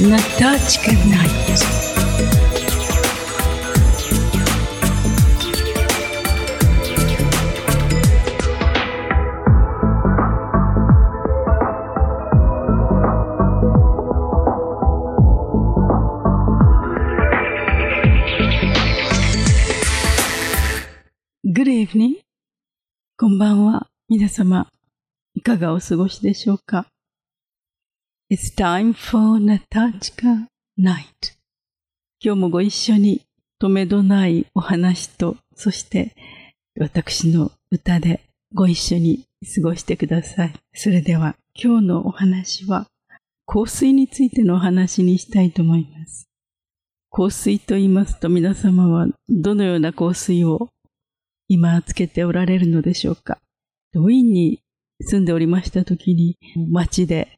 Натачка Найт. Good evening. こんばんは。皆様、い かがお過ごしでしょうか ?It's time for Natachka Night. 今日もご一緒に、とめどないお話と、そして私の歌でご一緒に過ごしてください。それでは、今日のお話は、香水についてのお話にしたいと思います。香水と言いますと皆様はどのような香水を今つけておられるのでしょうか？ウィーンに住んでおりました時に街で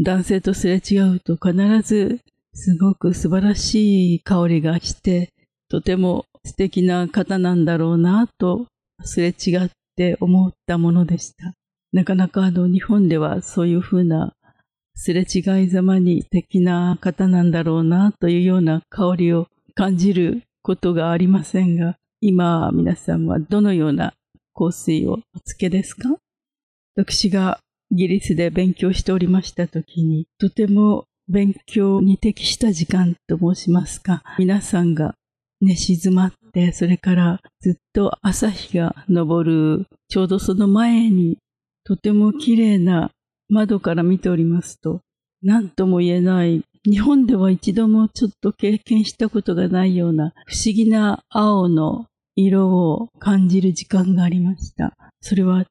男性とすれ違うと必ずすごく素晴らしい香りがしてとても素敵な方なんだろうなとすれ違って思ったものでした。なかなかあの日本ではそういうふうなすれ違いざまに素敵な方なんだろうなというような香りを感じることがありませんが、今、皆さんはどのような香水をお付けですか？私がイギリスで勉強しておりましたときに、とても勉強に適した時間と申しますか、皆さんが寝静まって、それからずっと朝日が昇る、ちょうどその前に、とても綺麗な窓から見ておりますと、何とも言えない日本では一度もちょっと経験したことがないような不思議な青の色を感じる時間がありました。それは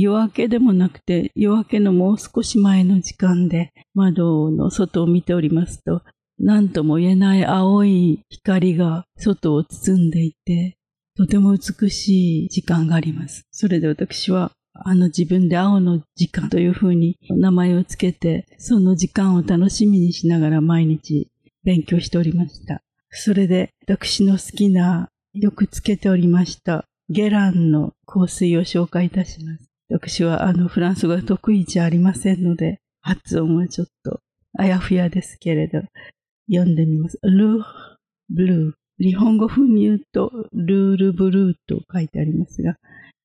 夜明けでもなくて夜明けのもう少し前の時間で窓の外を見ておりますと何とも言えない青い光が外を包んでいてとても美しい時間があります。それで私はあの自分で青の時間というふうに名前をつけて、その時間を楽しみにしながら毎日勉強しておりました。それで私の好きな、よくつけておりましたゲランの香水を紹介いたします。私はあのフランス語が得意じゃありませんので、発音はちょっとあやふやですけれど、読んでみます。ルーブルー。日本語風に言うと、ルールブルーと書いてありますが、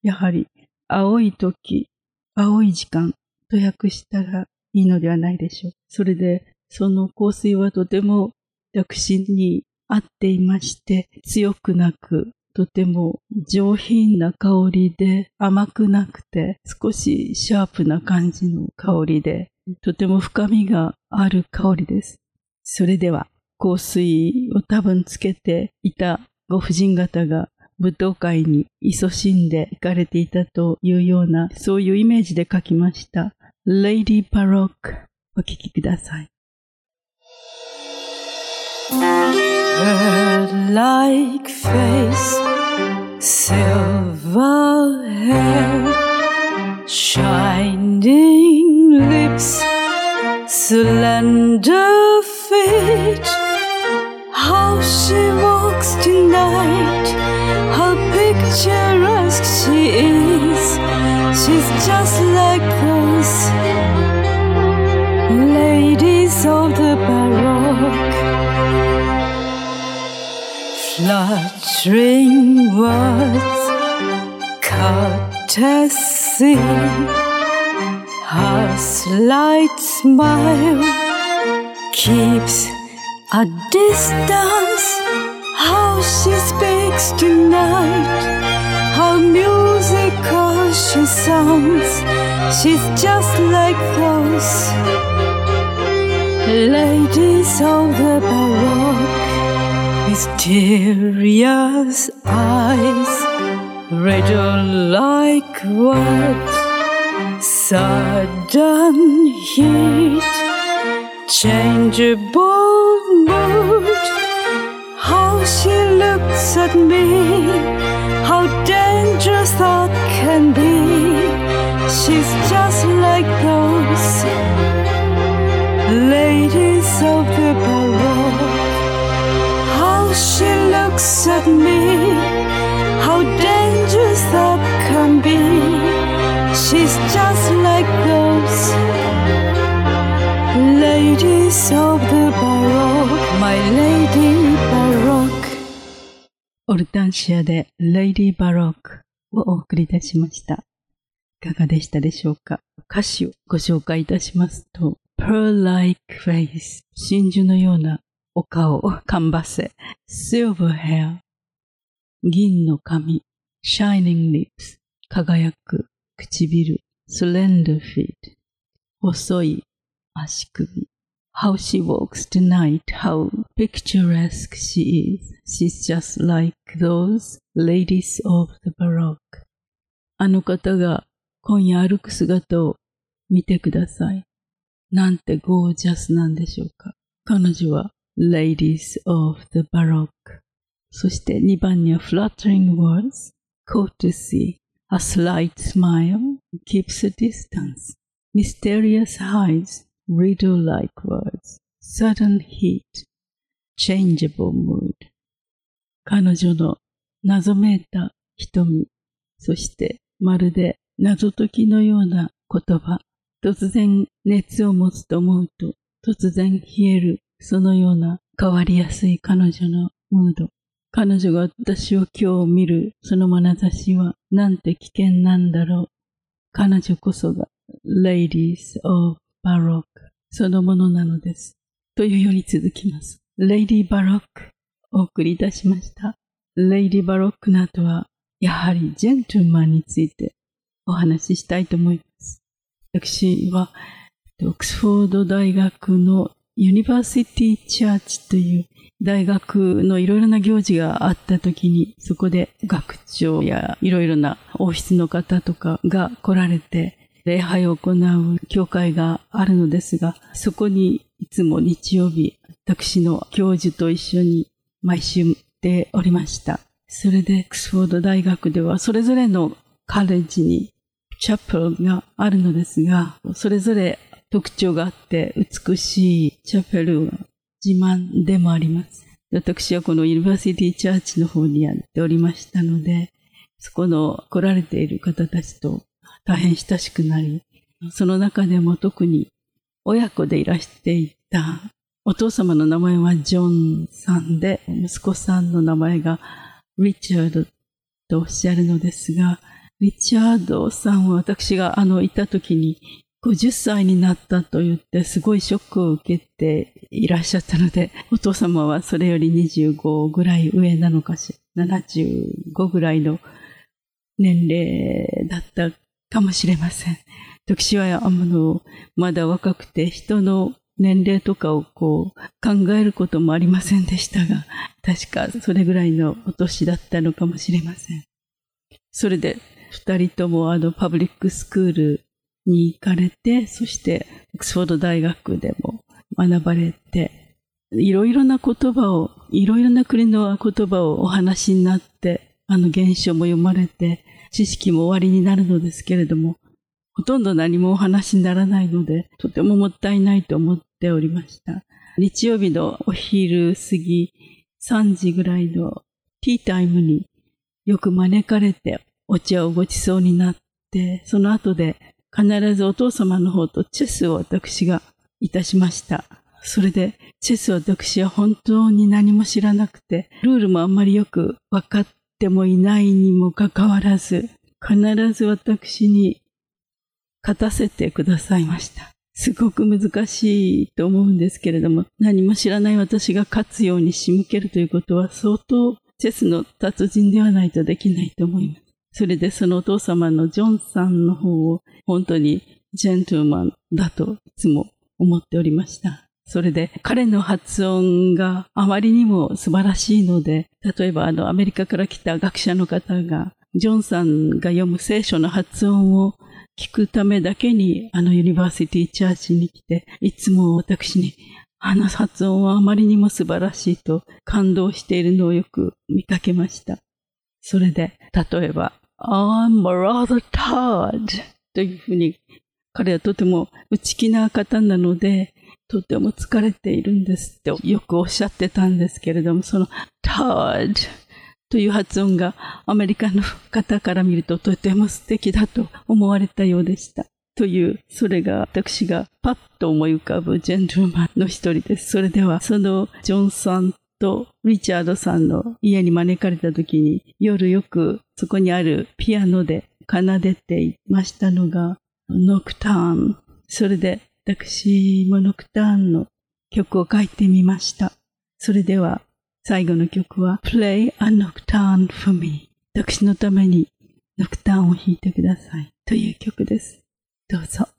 やはり青い時、青い時間と訳したらいいのではないでしょう。それで、その香水はとても薬師に合っていまして、強くなく、とても上品な香りで甘くなくて少しシャープな感じの香りでとても深みがある香りです。それでは香水を多分つけていたご婦人方が舞踏会に勤しんで行かれていたというような、そういうイメージで書きました。Lady Baroque お聴きください。Bird-like face, silver hair, shining lips, slender feet. How she walks tonight. How picturesque she is. She's just like those ladies of the Fluttering words, courtesy, her slight smile keeps a distance. How she speaks tonight, how musical she sounds. She's just like those ladies of the Baroque, mysterious eyes, riddle like words, sudden heat, changeable mood. How she looks at me, how dangerous オルタンシアで Lady Baroque をお送りいたしました。いかがでしたでしょうか？歌詞をご紹介いたしますと、Pearl-like face 真珠のようなお顔を、かんばせ Silver hair 銀の髪 Shining lips 輝く唇 Slender feet 細い足首 How she walks tonight, how picturesque she is. She's just like those ladies of the Baroque. あの方が今夜歩く姿を見てください。なんてゴージャスなんでしょうか。彼女は Ladies of the Baroque。そして2番には Fluttering words, courtesy, a slight smile, keeps a distance, mysterious eyes, riddle-like words, sudden heat, changeable mood. 彼女の謎めいた瞳、そしてまるで謎解きのような言葉、突然熱を持つと思うと突然冷えるそのような変わりやすい彼女のムード。彼女が私を今日見るその眼差しはなんて危険なんだろう。彼女こそが Ladies of Baroque そのものなのです。というように続きます。Lady Baroque お送りいたしました。Lady Baroque の後はやはりジェントルマンについてお話ししたいと思います。私はオックスフォード大学のユニバーシティチャーチという大学のいろいろな行事があった時に、そこで学長やいろいろな王室の方とかが来られて、礼拝を行う教会があるのですが、そこにいつも日曜日、私の教授と一緒に毎週行っておりました。それで、クスフォード大学では、それぞれのカレッジにチャペルがあるのですが、それぞれ特徴があって美しいチャペルが自慢でもあります。私はこのユニバーシティチャーチの方にやっておりましたので、そこの来られている方たちと大変親しくなり、その中でも特に親子でいらしていたお父様の名前はジョンさんで、息子さんの名前がリチャードとおっしゃるのですが、リチャードさんは私があのいた時に50歳になったと言ってすごいショックを受けていらっしゃったので、お父様はそれより25ぐらい上なのかしら、75ぐらいの年齢だったかもしれません。私はあのまだ若くて人の年齢とかをこう考えることもありませんでしたが、確かそれぐらいのお年だったのかもしれません。それで二人ともあのパブリックスクールに行かれて、そしてオックスフォード大学でも学ばれて、いろいろな言葉を、いろいろな国の言葉をお話しになって、あの原書も読まれて、知識も終わりになるのですけれども、ほとんど何もお話にならないので、とてももったいないと思っておりました。日曜日のお昼過ぎ、3時ぐらいのティータイムによく招かれてお茶をごちそうになって、その後で必ずお父様の方とチェスを私がいたしました。それで、チェスを私は本当に何も知らなくて、ルールもあんまりよく分かってもいないにもかかわらず、必ず私に勝たせてくださいました。すごく難しいと思うんですけれども、何も知らない私が勝つように仕向けるということは相当チェスの達人ではないとできないと思います。それでそのお父様のジョンさんの方を本当にジェントルマンだといつも思っておりました。それで彼の発音があまりにも素晴らしいので、例えばあのアメリカから来た学者の方が、ジョンさんが読む聖書の発音を聞くためだけにあのユニバーシティチャーチに来て、いつも私にあの発音はあまりにも素晴らしいと感動しているのをよく見かけました。それで、例えば、I'm rather tired というふうに、彼はとても内気な方なので、とても疲れているんですってよくおっしゃってたんですけれども、その tired という発音がアメリカの方から見るととても素敵だと思われたようでした。という、それが私がパッと思い浮かぶジェントルマンの一人です。それでは、そのジョンさんとリチャードさんの家に招かれた時に、夜よくそこにあるピアノで奏でていましたのが、ノクターン。それで私もノクターンの曲を書いてみました。それでは最後の曲は Play a Nocturne for me 私のためにノクターンを弾いてくださいという曲です。どうぞ。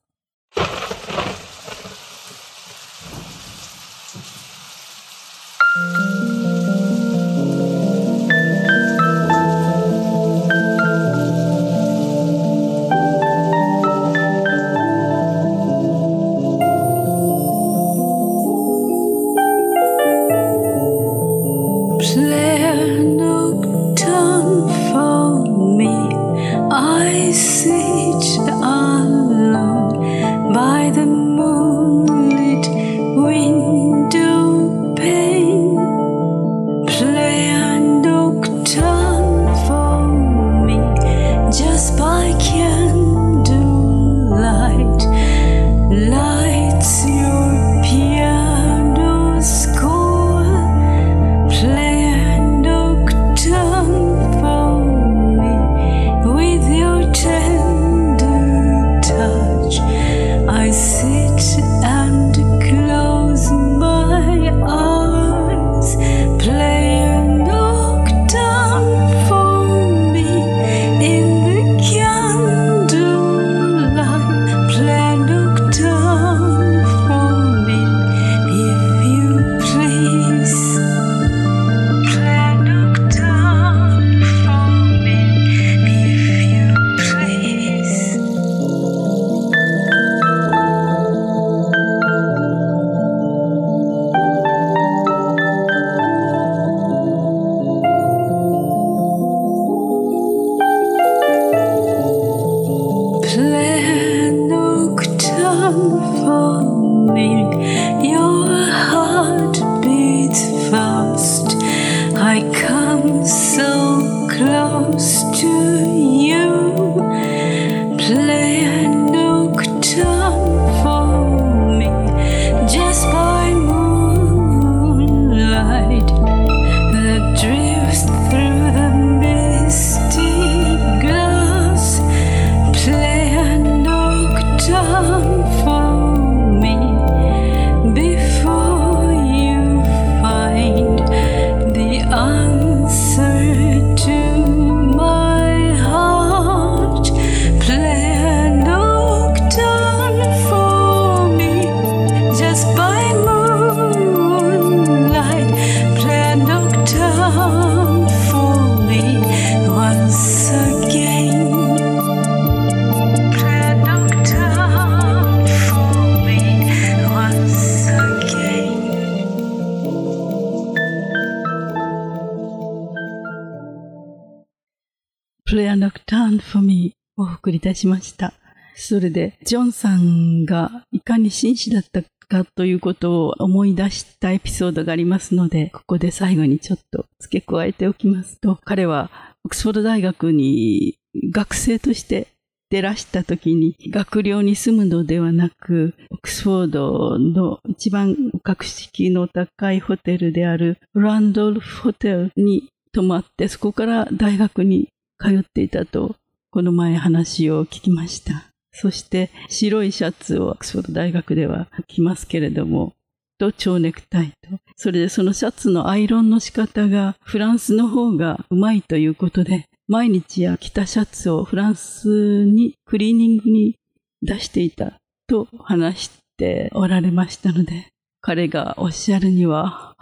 ノクターンフォミーを送りいたしました。それで、ジョンさんがいかに紳士だったかということを思い出したエピソードがありますので、ここで最後にちょっと付け加えておきますと、彼はオックスフォード大学に学生として出らした時に学寮に住むのではなく、オックスフォードの一番格式の高いホテルであるランドルフホテルに泊まって、そこから大学に通っていたと、この前話を聞きました。そして白いシャツをオックスフォード大学では着ますけれども、と蝶ネクタイと。それでそのシャツのアイロンの仕方がフランスの方がうまいということで、毎日や着たシャツをフランスにクリーニングに出していたと話しておられましたので、彼がおっしゃるには、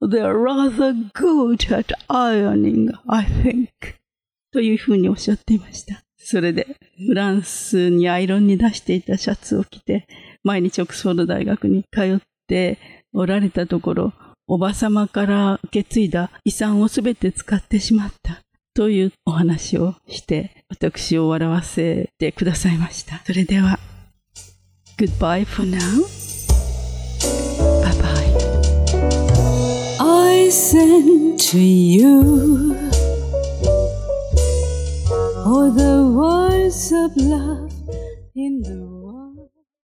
They're rather good at ironing, I think. というふうにおっしゃっていました。それで、フランスにアイロンに出していたシャツを着て、毎日オックスフォード大学に通っておられたところ、おばさまから受け継いだ遺産をすべて使ってしまった。というお話をして、私を笑わせてくださいました。それでは、Goodbye for now. Bye bye. I send to you all the words of love in the